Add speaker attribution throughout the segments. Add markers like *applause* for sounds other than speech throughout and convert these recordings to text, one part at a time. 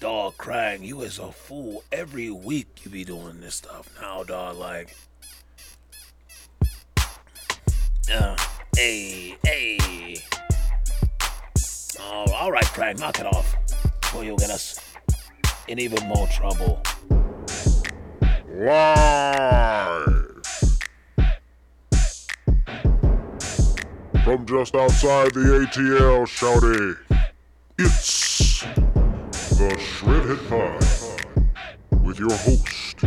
Speaker 1: Dog Krang, you is a fool. Every week you be doing this stuff now, dog. Like, uh, hey, hey. Oh, all right, Krang, knock it off, or you'll get us in even more trouble.
Speaker 2: Live from just outside the ATL, shouty. It's the Shredhead Pod with your host,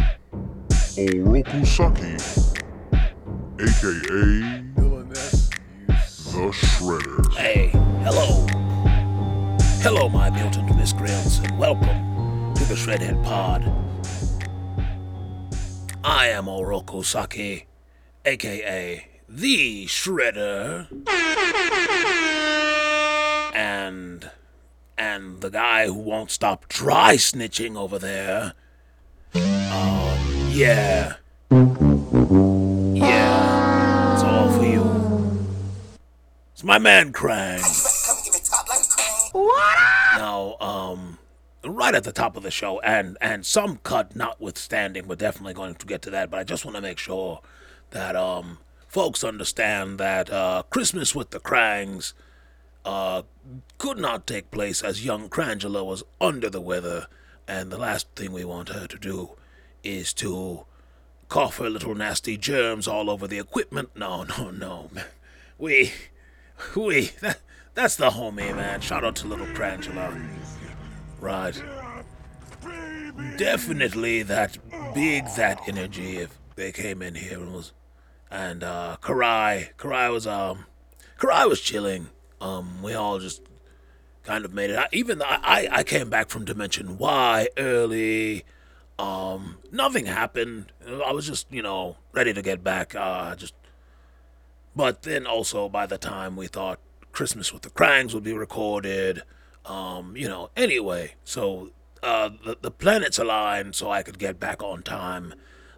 Speaker 2: Oroku Saki, aka the Shredder.
Speaker 1: Hey, hello. Hello, my mutant miscreants, and welcome to the Shredhead Pod. I am Oroku Saki, aka the Shredder. And and the guy who won't stop dry snitching over there. Um, yeah. Yeah. It's all for you. It's my man Krang. Now, um, right at the top of the show, and and some cut notwithstanding, we're definitely going to get to that. But I just want to make sure that um, folks understand that uh, Christmas with the Krangs uh, could not take place as young Crangela was under the weather, and the last thing we want her to do is to cough her little nasty germs all over the equipment. No, *laughs* no, no. We, we, that, that's the homie, man. Shout out to little Crangela. Right. Definitely that big, that energy if they came in here and was, and, uh, Karai, Karai was, um, Karai was chilling. Um, we all just kind of made it. I, even I, I, came back from Dimension Y early. Um, nothing happened. I was just, you know, ready to get back. Uh, just, but then also by the time we thought Christmas with the Krangs would be recorded, um, you know, anyway, so uh, the the planets aligned so I could get back on time.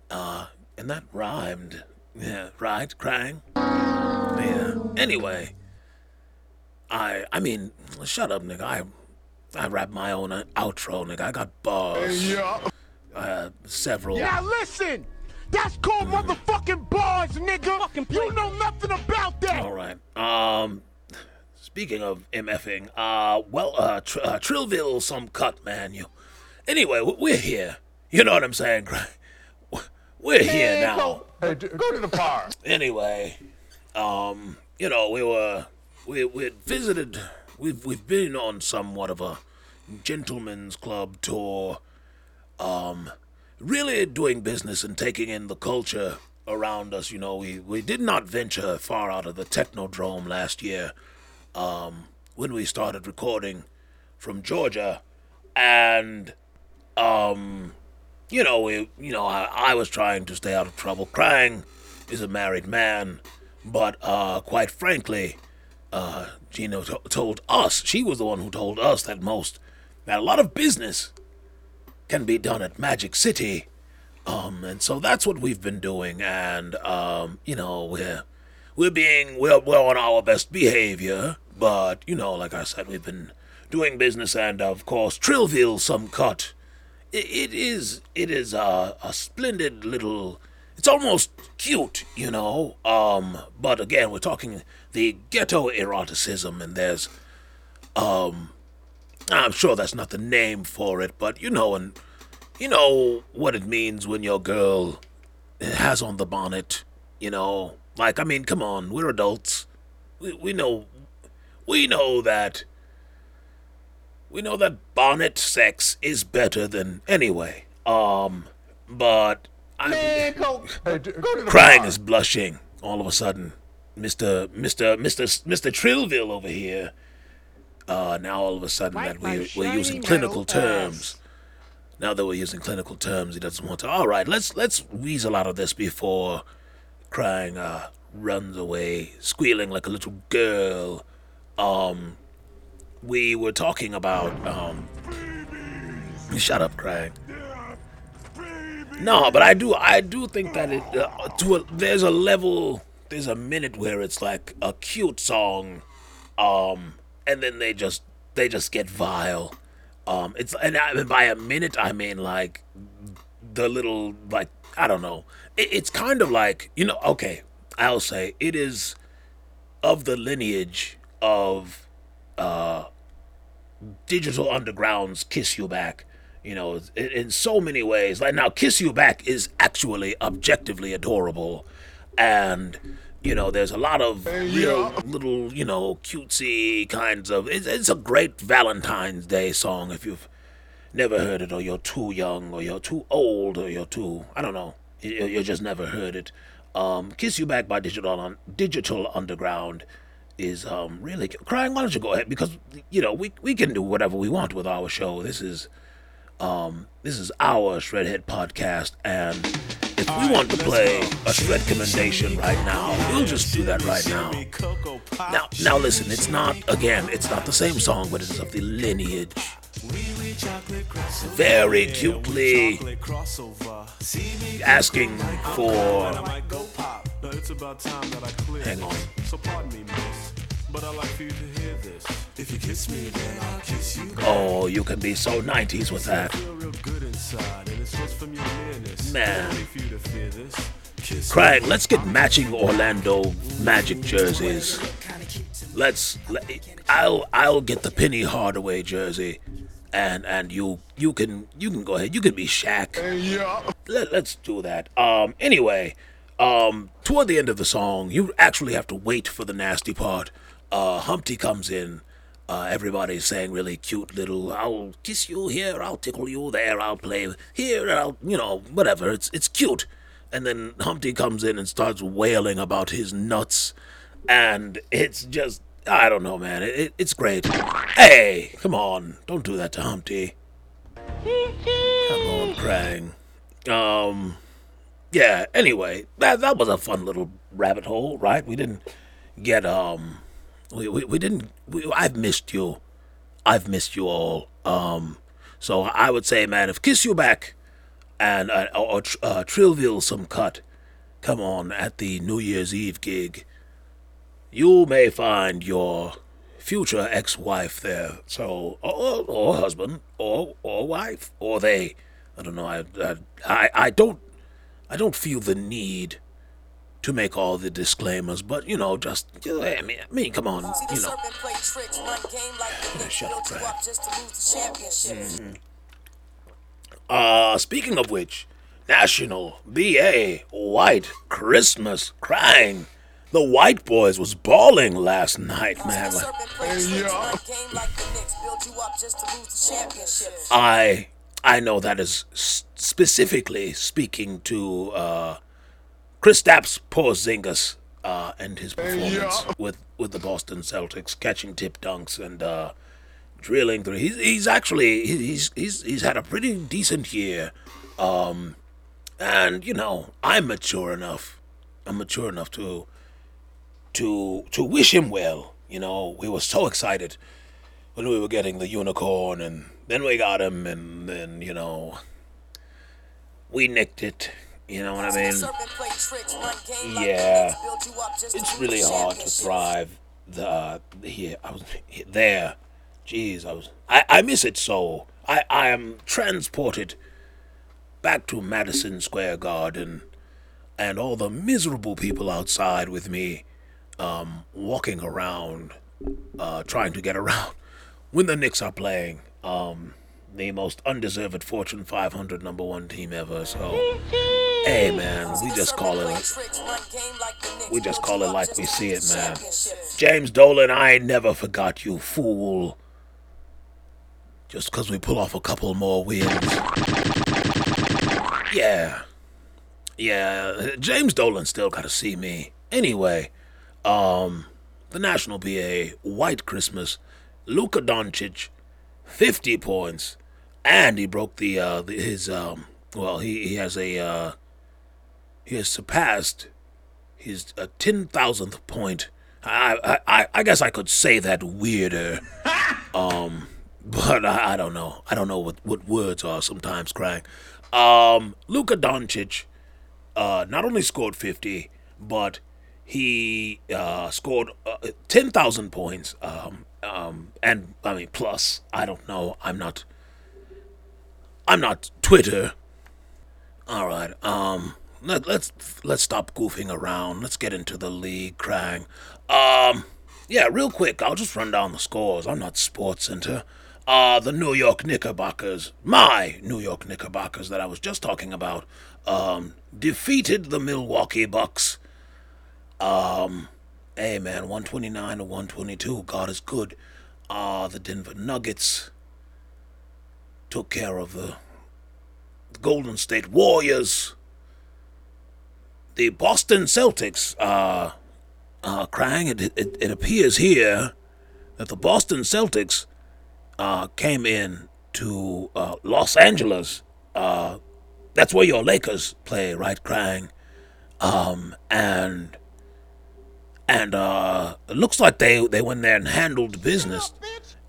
Speaker 1: Uh, and that rhymed. Yeah, right, Krang. Yeah. Anyway, I I mean, shut up, nigga. I I rap my own uh, outro, nigga. I got bars.
Speaker 2: Yeah.
Speaker 1: Uh, several.
Speaker 3: Now listen! That's called motherfucking bars, nigga! You know nothing about that!
Speaker 1: All right. Um, speaking of MFing, uh, well, uh, tr- uh Trillville, some cut, man. You. Anyway, we're here. You know what I'm saying, Krang? *laughs* W- We're here now.
Speaker 3: Go,
Speaker 2: Hey, d-
Speaker 3: go to the bar.
Speaker 1: Anyway, um, you know, we were we we had visited. We've we've been on somewhat of a gentleman's club tour. Um, really doing business and taking in the culture around us. You know, we we did not venture far out of the Technodrome last year. Um, when we started recording from Georgia, and um, you know, we, you know, I, I was trying to stay out of trouble. Krang is a married man, but uh, quite frankly, uh, Gino to- told us she was the one who told us that most that a lot of business can be done at Magic City. Um, and so that's what we've been doing, and um, you know, we're we're being we're, we're on our best behavior, but you know, like I said, we've been doing business, and of course, Trillville some cut. It, it is it is a, a splendid little. It's almost cute, you know. Um, but again, we're talking the ghetto eroticism, and there's um, I'm sure that's not the name for it, but you know, and you know what it means when your girl has on the bonnet. You know, like I mean, come on, we're adults. We we know, we know that. We know that bonnet sex is better than anyway. Um, but I
Speaker 3: Man, go, *laughs* go to the
Speaker 1: crying
Speaker 3: bar.
Speaker 1: is blushing all of a sudden. Mister Mister Mister Mister Trillville over here. Uh, now all of a sudden that
Speaker 3: my
Speaker 1: we we're using clinical terms. Now that we're using clinical terms, he doesn't want to. All right, let's let's weasel out of this before Krang uh runs away, squealing like a little girl. Um, we were talking about um. Shut up, Krang. No, but I do I do think that it uh, to a, there's a level there's a minute where it's like a cute song um and then they just they just get vile Um, it's and I, by a minute I mean like the little like I don't know. It, it's kind of like you know. Okay, I'll say it is of the lineage of uh, Digital Underground's "Kiss You Back." You know, in, in so many ways. Like now, "Kiss You Back" is actually objectively adorable, and you know, there's a lot of real little, you know, cutesy kinds of. It's, it's a great Valentine's Day song if you've never heard it, or you're too young, or you're too old, or you're too. I don't know. You, you just never heard it. Um, "Kiss You Back" by Digital Un- Digital Underground is um really Krang. Why don't you go ahead? Because you know we we can do whatever we want with our show. This is um this is our Shredhead podcast, and if we want to play a shred commendation right now, we'll just do that right now. Now, now listen. It's not again. It's not the same song, but it is of the lineage. Very cutely asking for. Hang on.
Speaker 4: But I like for you to hear this. If you kiss me, then I'll kiss you.
Speaker 1: Oh, you can be so 90s with that.
Speaker 4: Feel real good inside, and it's just from your nearness.
Speaker 1: Man.
Speaker 4: No need for you to fear this. Kiss
Speaker 1: Krang, let's get matching Orlando Magic jerseys. Let's. Let, I'll I'll get the Penny Hardaway jersey, and and you you can you can go ahead. You can be Shaq. Let, let's do that. Um. Anyway, um. Toward the end of the song, you actually have to wait for the nasty part. Uh. Humpty comes in. Uh, everybody's saying really cute little, I'll kiss you here, I'll tickle you there, I'll play here, I'll, you know, whatever. It's it's cute. And then Humpty comes in and starts wailing about his nuts, and it's just, I don't know, man. It, it, it's great. Hey, come on, don't do that to Humpty. Come on, Krang. Um, yeah. Anyway, that that was a fun little rabbit hole, right? We didn't get um, we we, we didn't. We, I've missed you. I've missed you all. Um, so I would say, man, if Kiss You Back and uh, or, uh, Trillville some cut, come on at the New Year's Eve gig, you may find your future ex-wife there. So or, or husband or or wife or they. I don't know. I I I don't I don't feel the need to make all the disclaimers, but you know, just you know, I mean, I mean, come on, you know.
Speaker 5: serpent tricks, run game like the Knicks,
Speaker 1: shut
Speaker 5: build
Speaker 1: up,
Speaker 5: you
Speaker 1: Brad.
Speaker 5: up just to lose the championship.
Speaker 1: Uh, speaking of which, National BA White Christmas Krang. The White Boys was balling last night, man.
Speaker 5: the serpent play tricks, run game like the Knicks, build you up just to lose the championship.
Speaker 1: I I know that is specifically speaking to uh, Kristaps Porzingis uh, and his performance with with the Boston Celtics, catching tip dunks and uh, drilling through. He's he's actually he's he's he's had a pretty decent year, um, and you know I'm mature enough. I'm mature enough to to to wish him well. You know, we were so excited when we were getting the unicorn, and then we got him, and then you know we nicked it. You know what I mean?
Speaker 5: serpent play tricks, run game like the
Speaker 1: Yeah.
Speaker 5: Knicks, build you up just
Speaker 1: It's really hard to thrive. The uh, here I was there. Jeez, I was. I, I miss it so. I I am transported back to Madison Square Garden, and all the miserable people outside with me, um, walking around, uh, trying to get *laughs* around when the Knicks are playing. Um, the most undeserved Fortune 500 number one team ever. So, hey man, we just call it. like- we just call it like we see it, man. James Dolan, I never forgot you, fool. Just 'cause we pull off a couple more wins. Yeah. Yeah, James Dolan still gotta see me. Anyway, um, the National BA, White Christmas, Luka Doncic, 50 points, and he broke the, uh, the his, um, well, he, he has a, uh, he has surpassed his uh, 10,000th point. I, I, I guess I could say that weirder. *laughs* um, but I, I don't know. I don't know what, what words are sometimes, Krang. Um, Luka Doncic uh, not only scored 50, but he uh, scored uh, 10,000 points. Um, um, and, I mean, plus, I don't know. I'm not I'm not Twitter. All right. Um. Let, let's let's stop goofing around. Let's get into the league, Krang. Um. Yeah, real quick. I'll just run down the scores. I'm not Sports Center. Uh, the New York Knickerbockers, my New York Knickerbockers that I was just talking about, um, defeated the Milwaukee Bucks. Um, hey man, 129 to 122. God is good. Uh, the Denver Nuggets took care of the, the Golden State Warriors. The Boston Celtics, uh, uh, Krang, it, it, it appears here that the Boston Celtics uh, came in to uh, Los Angeles. Uh, that's where your Lakers play, right, Krang? Um, and and uh, it looks like they they went there and handled business.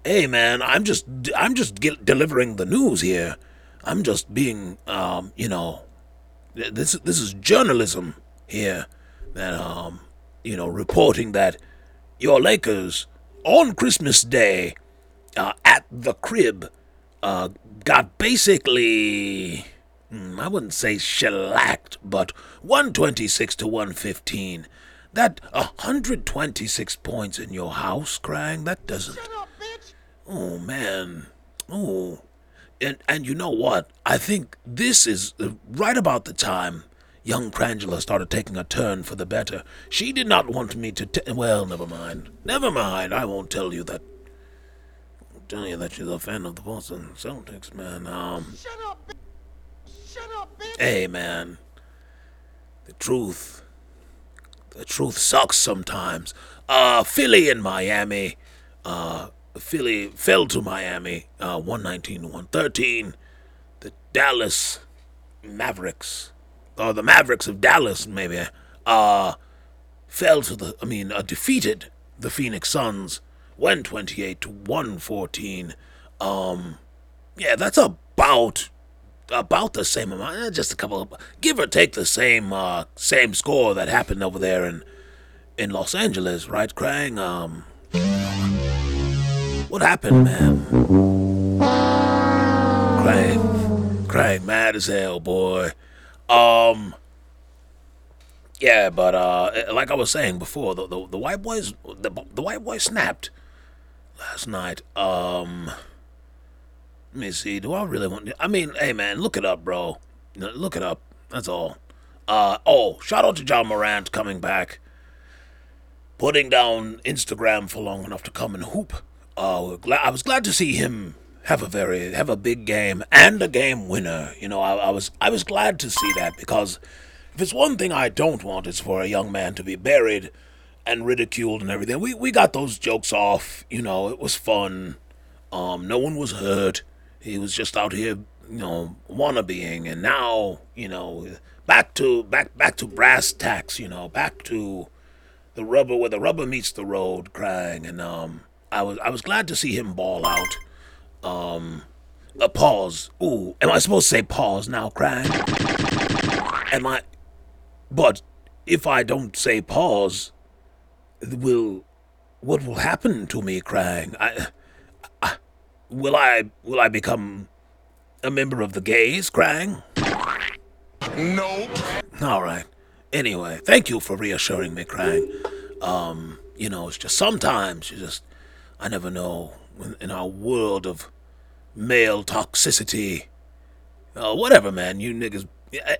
Speaker 1: Hey, man, I'm just I'm just get, delivering the news here. I'm just being, um, you know, this this is journalism here. That um, you know, reporting that your Lakers on Christmas Day uh, at the crib uh, got basically, mm, I wouldn't say shellacked, but 126 to 115. That 126 points in your house, Krang, that doesn't. Oh, man. Oh. And, and you know what? I think this is uh, right about the time young Crangela started taking a turn for the better. She did not want me to. T- well, never mind. Never mind. I won't tell you that. I'll tell you that she's a fan of the Boston Celtics, man. Um.
Speaker 3: Shut up. Shut up, bitch.
Speaker 1: Hey, man. The truth. The truth sucks sometimes. Uh, Philly and Miami. Uh, Philly fell to Miami. Uh, 119 to 113. The Dallas Mavericks. Or the Mavericks of Dallas, maybe. Uh, fell to the. I mean, uh, defeated the Phoenix Suns. 128 to 114. Um, yeah, that's about about the same amount, eh, just a couple of, give or take the same uh, same score that happened over there in in Los Angeles, right, Krang? Um, what happened, man? Krang, Krang, mad as hell, boy. Um, yeah, but uh, like I was saying before, the the, the white boys, the the white boy snapped last night. Um. Let me see. Do I really want? I mean, hey man, look it up, bro. Look it up. That's all. Uh oh, shout out to Ja Morant coming back, putting down Instagram for long enough to come and hoop. Uh, I was glad to see him have a very have a big game and a game winner. You know, I, I was I was glad to see that because if it's one thing I don't want, it's for a young man to be buried and ridiculed and everything. We we got those jokes off. You know, it was fun. Um, no one was hurt. He was just out here, you know, wannabeing, and now, you know, back to back back to brass tacks. You know, back to the rubber where the rubber meets the road, Krang. And um, I was I was glad to see him ball out. Um, a pause. Ooh, am I supposed to say pause now, Krang? Am I? But if I don't say pause, will what will happen to me, Krang? I, I will I will I become a member of the gays, Krang?
Speaker 3: Nope.
Speaker 1: All right. Anyway, thank you for reassuring me, Krang. Um, you know, it's just sometimes you just I never know in- our world of male toxicity. Uh, whatever, man. You niggas.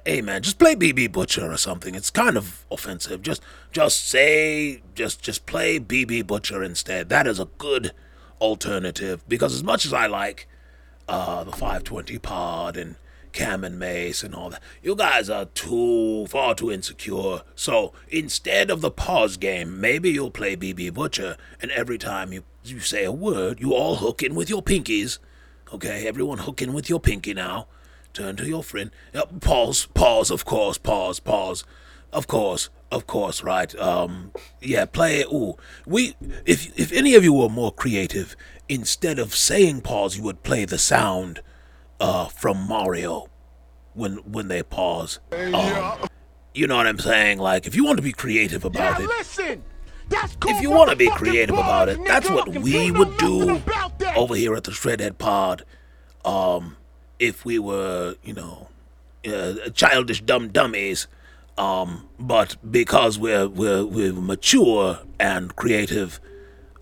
Speaker 1: Hey, man, just play BB Butcher or something. It's kind of offensive. Just, just say, just, just play BB Butcher instead. That is a good alternative because as much as I like uh, the 520 pod and Cam and Mase and all that. You guys are too far too insecure. So instead of the pause game, maybe you'll play BB Butcher, and every time you you say a word, you all hook in with your pinkies. Okay, everyone hook in with your pinky now. Turn to your friend. Yep, pause, pause, of course, pause, pause. Of course, of course, right. Um yeah, play it. Ooh. We if if any of you were more creative, instead of saying pause, you would play the sound uh from Mario when when they pause. Um, you know what I'm saying? Like if you want to be creative about
Speaker 3: Now
Speaker 1: it,
Speaker 3: listen.
Speaker 1: If you want to be creative about it, that's what we would do
Speaker 3: nothing about that.
Speaker 1: over here at the Shredhead Pod. Um, if we were, you know, uh, childish dumb dummies. Um, but because we're we're we're mature and creative,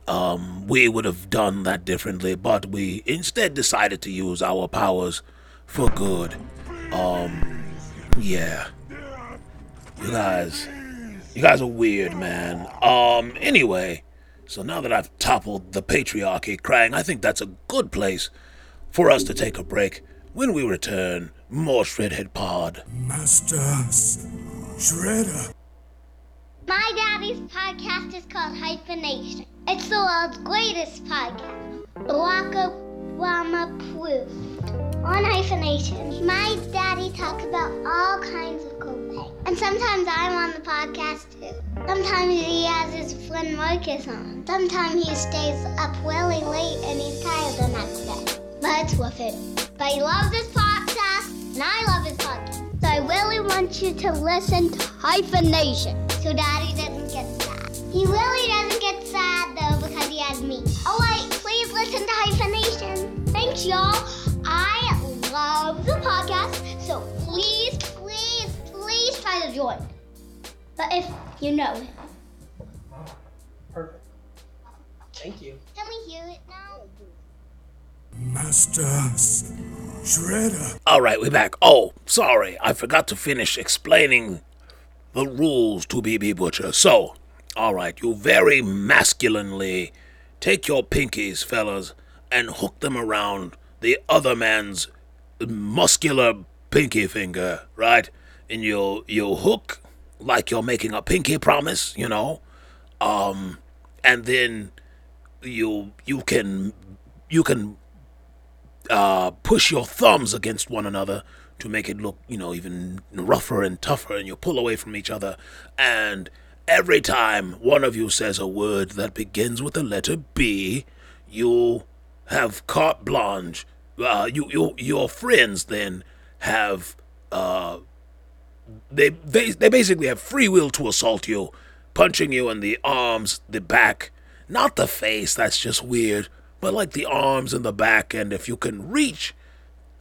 Speaker 1: um, we would have done that differently. But we instead decided to use our powers for good. Um, yeah. You guys, you guys are weird, man. Um, anyway, so now that I've toppled the patriarchy, Krang, I think that's a good place for us to take a break. When we return, more Shredhead Pod.
Speaker 6: Master Shredder.
Speaker 7: My daddy's podcast is called Hyphenation. It's the world's greatest podcast. Barack Obama approved. On Hyphenation, my daddy talks about all kinds of cool things. And sometimes I'm on the podcast too. Sometimes he has his friend Marcus on. Sometimes he stays up really late and he's tired the next day. But it's worth it. But he loves this podcast, and I love his podcast. So I really want you to listen to Hyphenation so Daddy doesn't get sad. He really doesn't get sad though because he has me. Wait, please listen to Hyphenation. Thanks y'all. I love the podcast, please try to join. But if you know him.
Speaker 8: Perfect. Thank you.
Speaker 7: Can we hear it now?
Speaker 6: Master Shredder.
Speaker 1: All right, we're back. Oh, sorry, I forgot to finish explaining the rules to BB Butcher. So, all right, you very masculinely take your pinkies, fellas, and hook them around the other man's muscular pinky finger, right? And you'll you'll hook like you're making a pinky promise, you know, um, and then you you can you can uh, push your thumbs against one another to make it look, you know, even rougher and tougher, and you pull away from each other. And every time one of you says a word that begins with the letter B, you have carte blanche. Uh, you, you, your friends then have, uh, they, they, they basically have free will to assault you, punching you in the arms, the back, not the face. That's just weird but like the arms and the back, and if you can reach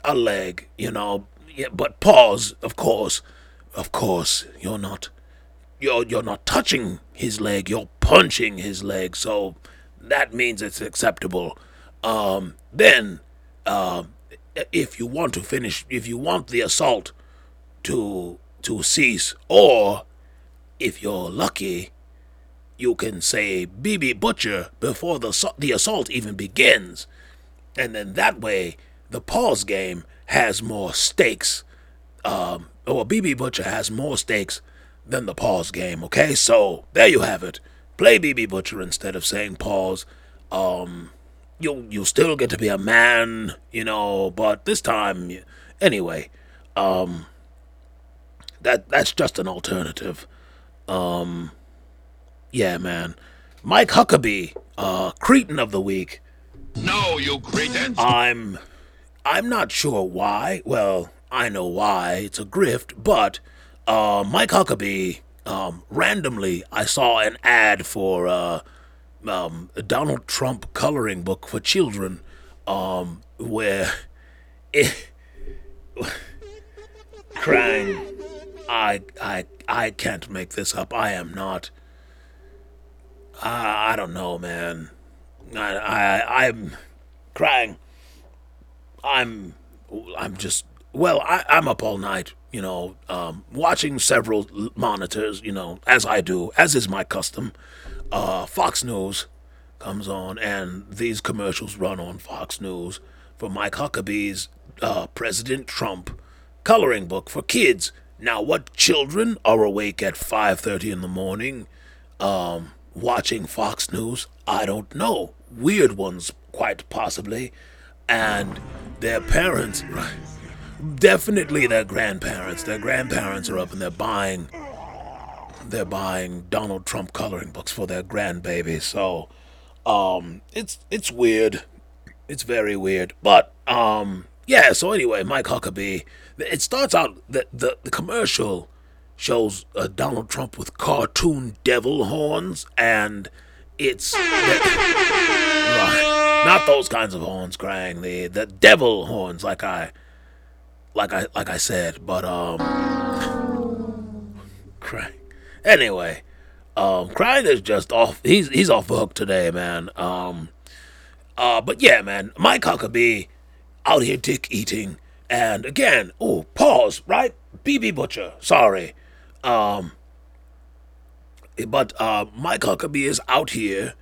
Speaker 1: a leg, you know. Yeah, but pause, of course, of course, you're not, you're you're not touching his leg. You're punching his leg, so that means it's acceptable. Um, then, uh, if you want to finish, if you want the assault to to cease, or if you're lucky, you can say BB Butcher before the, the assault even begins. And then that way, the pause game has more stakes. Um, or BB Butcher has more stakes than the pause game, okay? So, there you have it. Play BB Butcher instead of saying pause. Um, you'll, you'll still get to be a man, you know, but this time, anyway, um, that, that's just an alternative. Um, yeah, man. Mike Huckabee, uh, Cretin of the Week.
Speaker 2: No, you cretins!
Speaker 1: I'm. I'm not sure why. Well, I know why. It's a grift, but uh, Mike Huckabee, um, randomly, I saw an ad for uh, um, a Donald Trump coloring book for children, um, where *laughs* it. *laughs* crying. I, I, I can't make this up. I am not. I, I don't know, man. I, I, I'm crying. I'm, I'm just, well, I, I'm up all night, you know, um, watching several monitors, you know, as I do, as is my custom. Uh, Fox News comes on, and these commercials run on Fox News for Mike Huckabee's uh, President Trump coloring book for kids. Now, what children are awake at 5:30 in the morning? Um, watching Fox News? I don't know. Weird ones, quite possibly. And their parents, right? Definitely their grandparents. Their grandparents are up and they're buying they're buying Donald Trump coloring books for their grandbaby. So um it's it's weird. It's very weird. But um yeah, so anyway, Mike Huckabee, it starts out the the, the commercial shows uh, Donald Trump with cartoon devil horns, and it's not those kinds of horns, Krang the the devil horns, like I like I like I said, but um, Krang. Anyway, um, Krang is just off. He's he's off the hook today, man. Um, uh, but yeah, man, Mike Huckabee out here dick eating, and again, oh, pause, right? BB Butcher, sorry, um, but uh, Mike Huckabee is out here,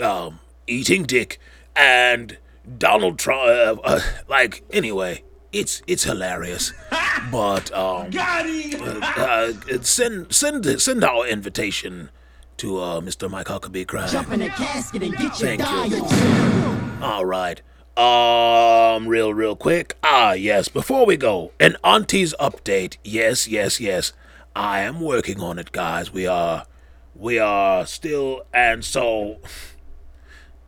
Speaker 1: um, eating dick, and Donald Trump, uh, uh, like anyway, it's it's hilarious, *laughs* but um, uh, send send send our invitation to uh, Mr. Mike Huckabee. Crying.
Speaker 9: Jump in a casket and get your
Speaker 1: Thank you. All right. Um, real, real quick. Ah, yes. Before we go, an auntie's update. Yes, yes, yes. I am working on it, guys. We are, we are still, and so.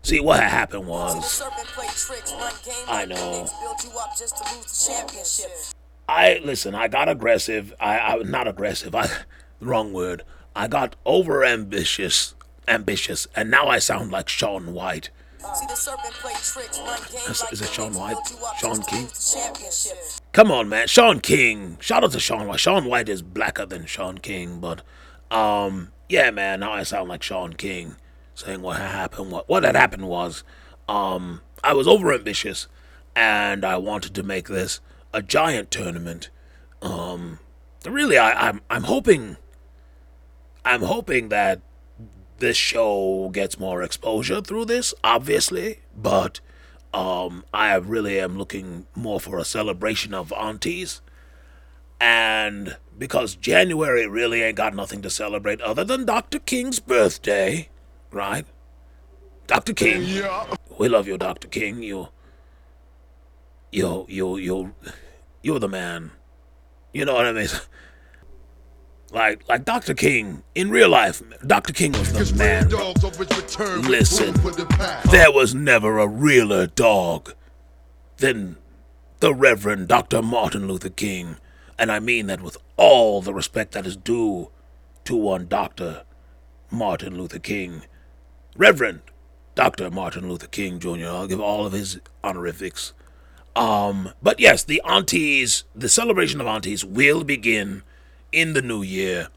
Speaker 1: See what happened was I know. I listen. I got aggressive. I, I not aggressive. I wrong word. I got over ambitious, ambitious, and now I sound like Shaun White.
Speaker 5: See the serpent play tricks, run game
Speaker 1: Is- is it
Speaker 5: Knicks,
Speaker 1: White?
Speaker 5: build you up
Speaker 1: Shaun
Speaker 5: just to
Speaker 1: King?
Speaker 5: championship.
Speaker 1: Come on, man. Shaun King. Shout out to Shaun White. Shaun White is blacker than Shaun King, but um, yeah, man. Now I sound like Shaun King saying what had happened. What what had happened was, um, I was overambitious, and I wanted to make this a giant tournament. Um, really, I, I'm I'm hoping. I'm hoping that this show gets more exposure through this, obviously, but um, I really am looking more for a celebration of aunties. And because January really ain't got nothing to celebrate other than Dr. King's birthday, right? Dr. King.
Speaker 3: Yeah.
Speaker 1: We love you, Dr. King. You, you, you, you, you're the man. You know what I mean? Like, like Dr. King in real life. Dr. King was the man. bro.
Speaker 3: dogs always return with
Speaker 1: Listen,
Speaker 3: food for the pound.
Speaker 1: there was never a realer dog than the Reverend Dr. Martin Luther King, and I mean that with all the respect that is due to one Dr. Martin Luther King. Reverend Dr. Martin Luther King Jr. I'll give all of his honorifics. Um, but yes, the aunties, the celebration of aunties will begin in the new year.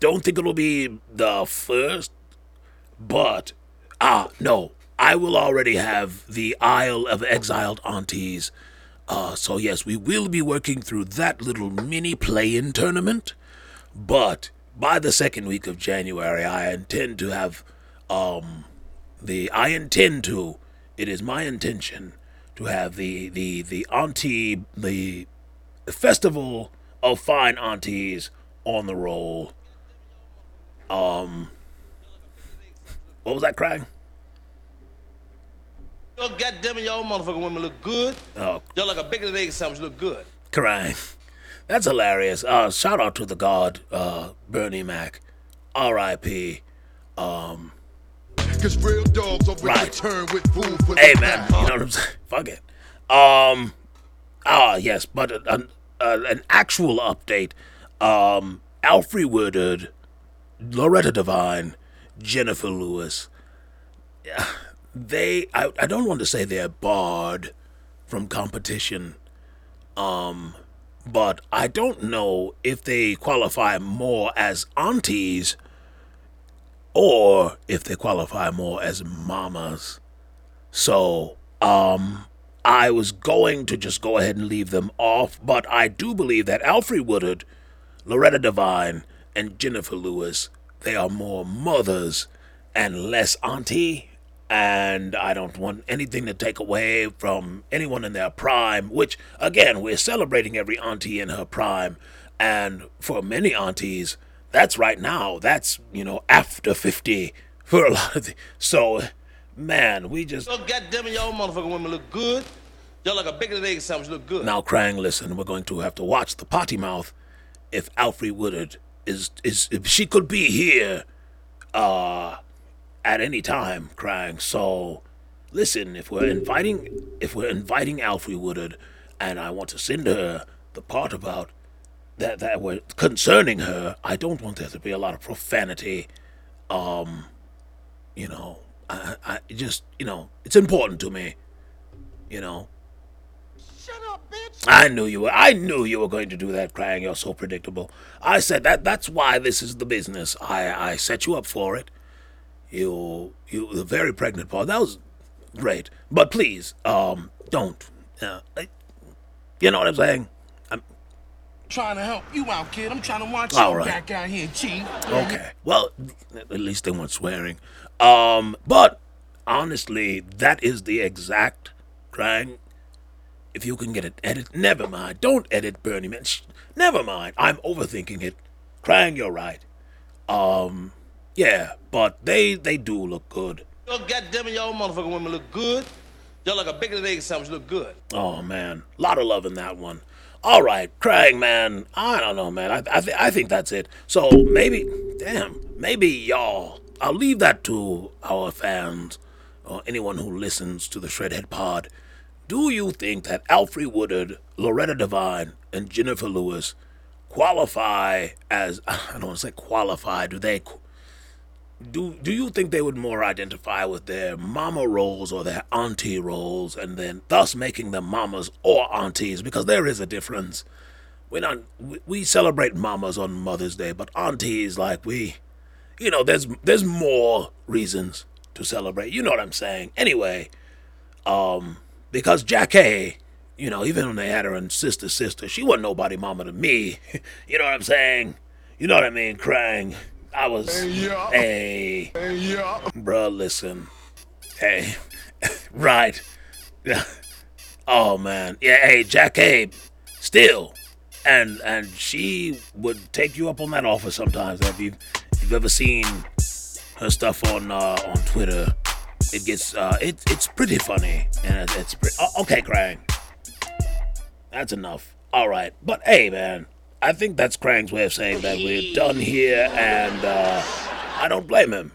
Speaker 1: Don't think it'll be the first, but ah, no, I will already have the Isle of Exiled Aunties. Uh, so yes, we will be working through that little mini play-in tournament. But by the second week of January, I intend to have um the I intend to. It is my intention to have the the the auntie the festival of fine aunties on the roll. Um, what was that Krang?
Speaker 10: Yo, goddamn it, y'all motherfucking women look good.
Speaker 1: Oh,
Speaker 10: Y'all like a bigger than egg sandwich look good.
Speaker 1: Krang. That's hilarious. Uh, shout out to the god, uh, Bernie Mac. R.I.P. Um,
Speaker 3: Cause real dogs always
Speaker 1: Right.
Speaker 3: return with food for
Speaker 1: hey
Speaker 3: the
Speaker 1: man,
Speaker 3: pound.
Speaker 1: you know what I'm saying? Fuck it. Um, ah yes, but an, uh, an actual update. Um, Alfre Woodard, Loretta Devine, Jennifer Lewis. *sighs* They. I, I don't want to say they're barred from competition. Um, but I don't know if they qualify more as aunties or if they qualify more as mamas. So, um, I was going to just go ahead and leave them off, but I do believe that Alfre Woodard, Loretta Devine, and Jennifer Lewis, they are more mothers and less auntie. And I don't want anything to take away from anyone in their prime, which, again, we're celebrating every auntie in her prime. And for many aunties, that's right now. That's, you know, after 50 for a lot of the. So, man, we just.
Speaker 10: Yo, goddamn it, y'all motherfucking women look good. Y'all like a bigger than egg sandwich look good.
Speaker 1: Now, Krang, listen, we're going to have to watch the potty mouth if Alfre Woodard is is if she could be here uh at any time, Krang. So listen, if we're inviting if we're inviting Alfre Woodard and I want to send her the part about that that we're concerning her, I don't want there to be a lot of profanity. Um you know, I I just you know, it's important to me. You know.
Speaker 3: Shut up, bitch.
Speaker 1: I knew you were. I knew you were going to do that, Krang. You're so predictable. I said that. That's why this is the business. I I set you up for it. You you the very pregnant part. That was great. But please, um, don't. Uh, I, you know what I'm saying? I'm
Speaker 3: Trying to help you out, kid. I'm trying to watch
Speaker 1: All
Speaker 3: you
Speaker 1: right.
Speaker 3: back out here, chief.
Speaker 1: Okay. Well, at least they weren't swearing. Um, but honestly, that is the exact Krang. If you can get it edit, never mind. Don't edit Bernie Mac. Never mind. I'm overthinking it. Krang, you're right. Um, yeah, but they they do look good.
Speaker 10: Yo, goddamn it, y'all motherfucking women look good. Y'all like a bacon and egg sandwich look good.
Speaker 1: Oh man, lot of love in that one. All right, Krang man. I don't know, man. I I, th- I think that's it. So maybe, damn, maybe y'all. I'll leave that to our fans or anyone who listens to the Shredhead Pod. Do you think that Alfre Woodard, Loretta Devine, and Jennifer Lewis qualify as *laughs* I don't want to say qualify? Do they? do do you think they would more identify with their mama roles or their auntie roles and then thus making them mamas or aunties because there is a difference we not we, we celebrate mamas on mother's day but aunties like we you know there's there's more reasons to celebrate you know what i'm saying anyway um because jackie you know even when they had her and sister sister she wasn't nobody mama to me *laughs* you know what i'm saying you know what i mean Krang i was
Speaker 3: yeah.
Speaker 1: hey
Speaker 3: Yeah.
Speaker 1: Bruh, listen. Hey. *laughs* right. *laughs* oh man. Yeah, hey, Jack Abe. Still. And and she would take you up on that offer sometimes. If if you've ever seen her stuff on uh, on Twitter, it gets uh it, it's pretty funny. And it, it's pretty oh, okay, Krang. That's enough. Alright. But hey man, I think that's Krang's way of saying that we're done here and uh I don't blame him.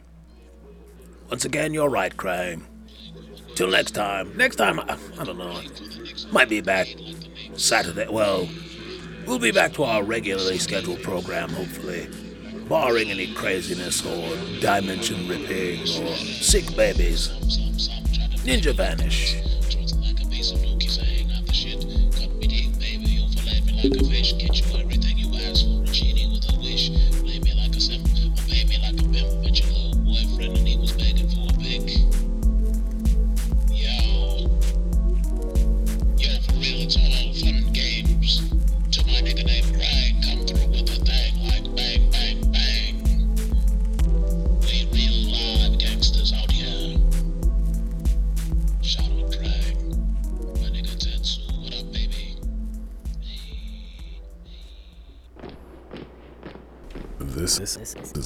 Speaker 1: Once again, you're right, Krang. Till next time. Next time, I, I don't know. Might be back Saturday. Well, we'll be back to our regularly scheduled program, hopefully. Barring any craziness or dimension ripping or sick babies. Ninja Vanish.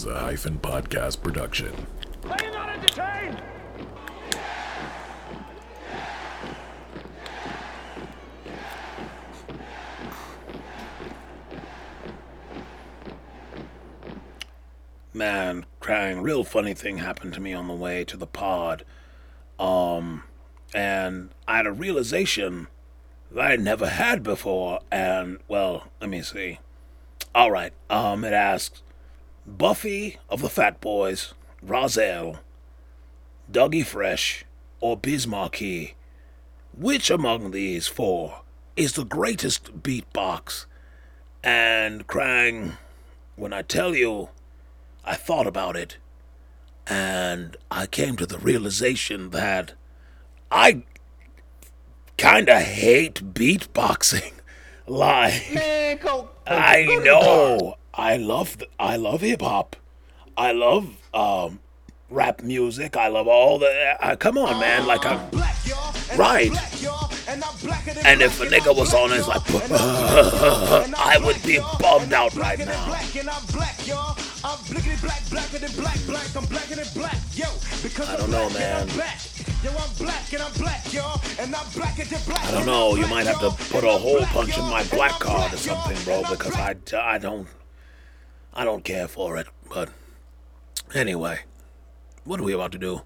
Speaker 6: Is a hyphen podcast production.
Speaker 3: Are you not entertained?
Speaker 1: man, Krang. Real funny thing happened to me on the way to the pod. Um, and I had a realization that I never had before. And, well, let me see. All right. Um, it asks Buffy of the Fat Boys, Rahzel, Dougie Fresh, or Biz Markie. Which among these four is the greatest beatbox? And Krang, when I tell you, I thought about it, and I came to the realization that I kinda hate beatboxing. *laughs* Like,
Speaker 3: Man, go.
Speaker 1: I
Speaker 3: go
Speaker 1: know. I love I love hip hop. I love um rap music. I love all the uh, come on man, like I'm right. And if a nigga was on it's like *laughs* I would be bummed out right now. I don't know, man. I don't know. You might have to put a hole punch in my black card or something, bro, because I, I don't I don't care for it. But anyway, what are we about to do?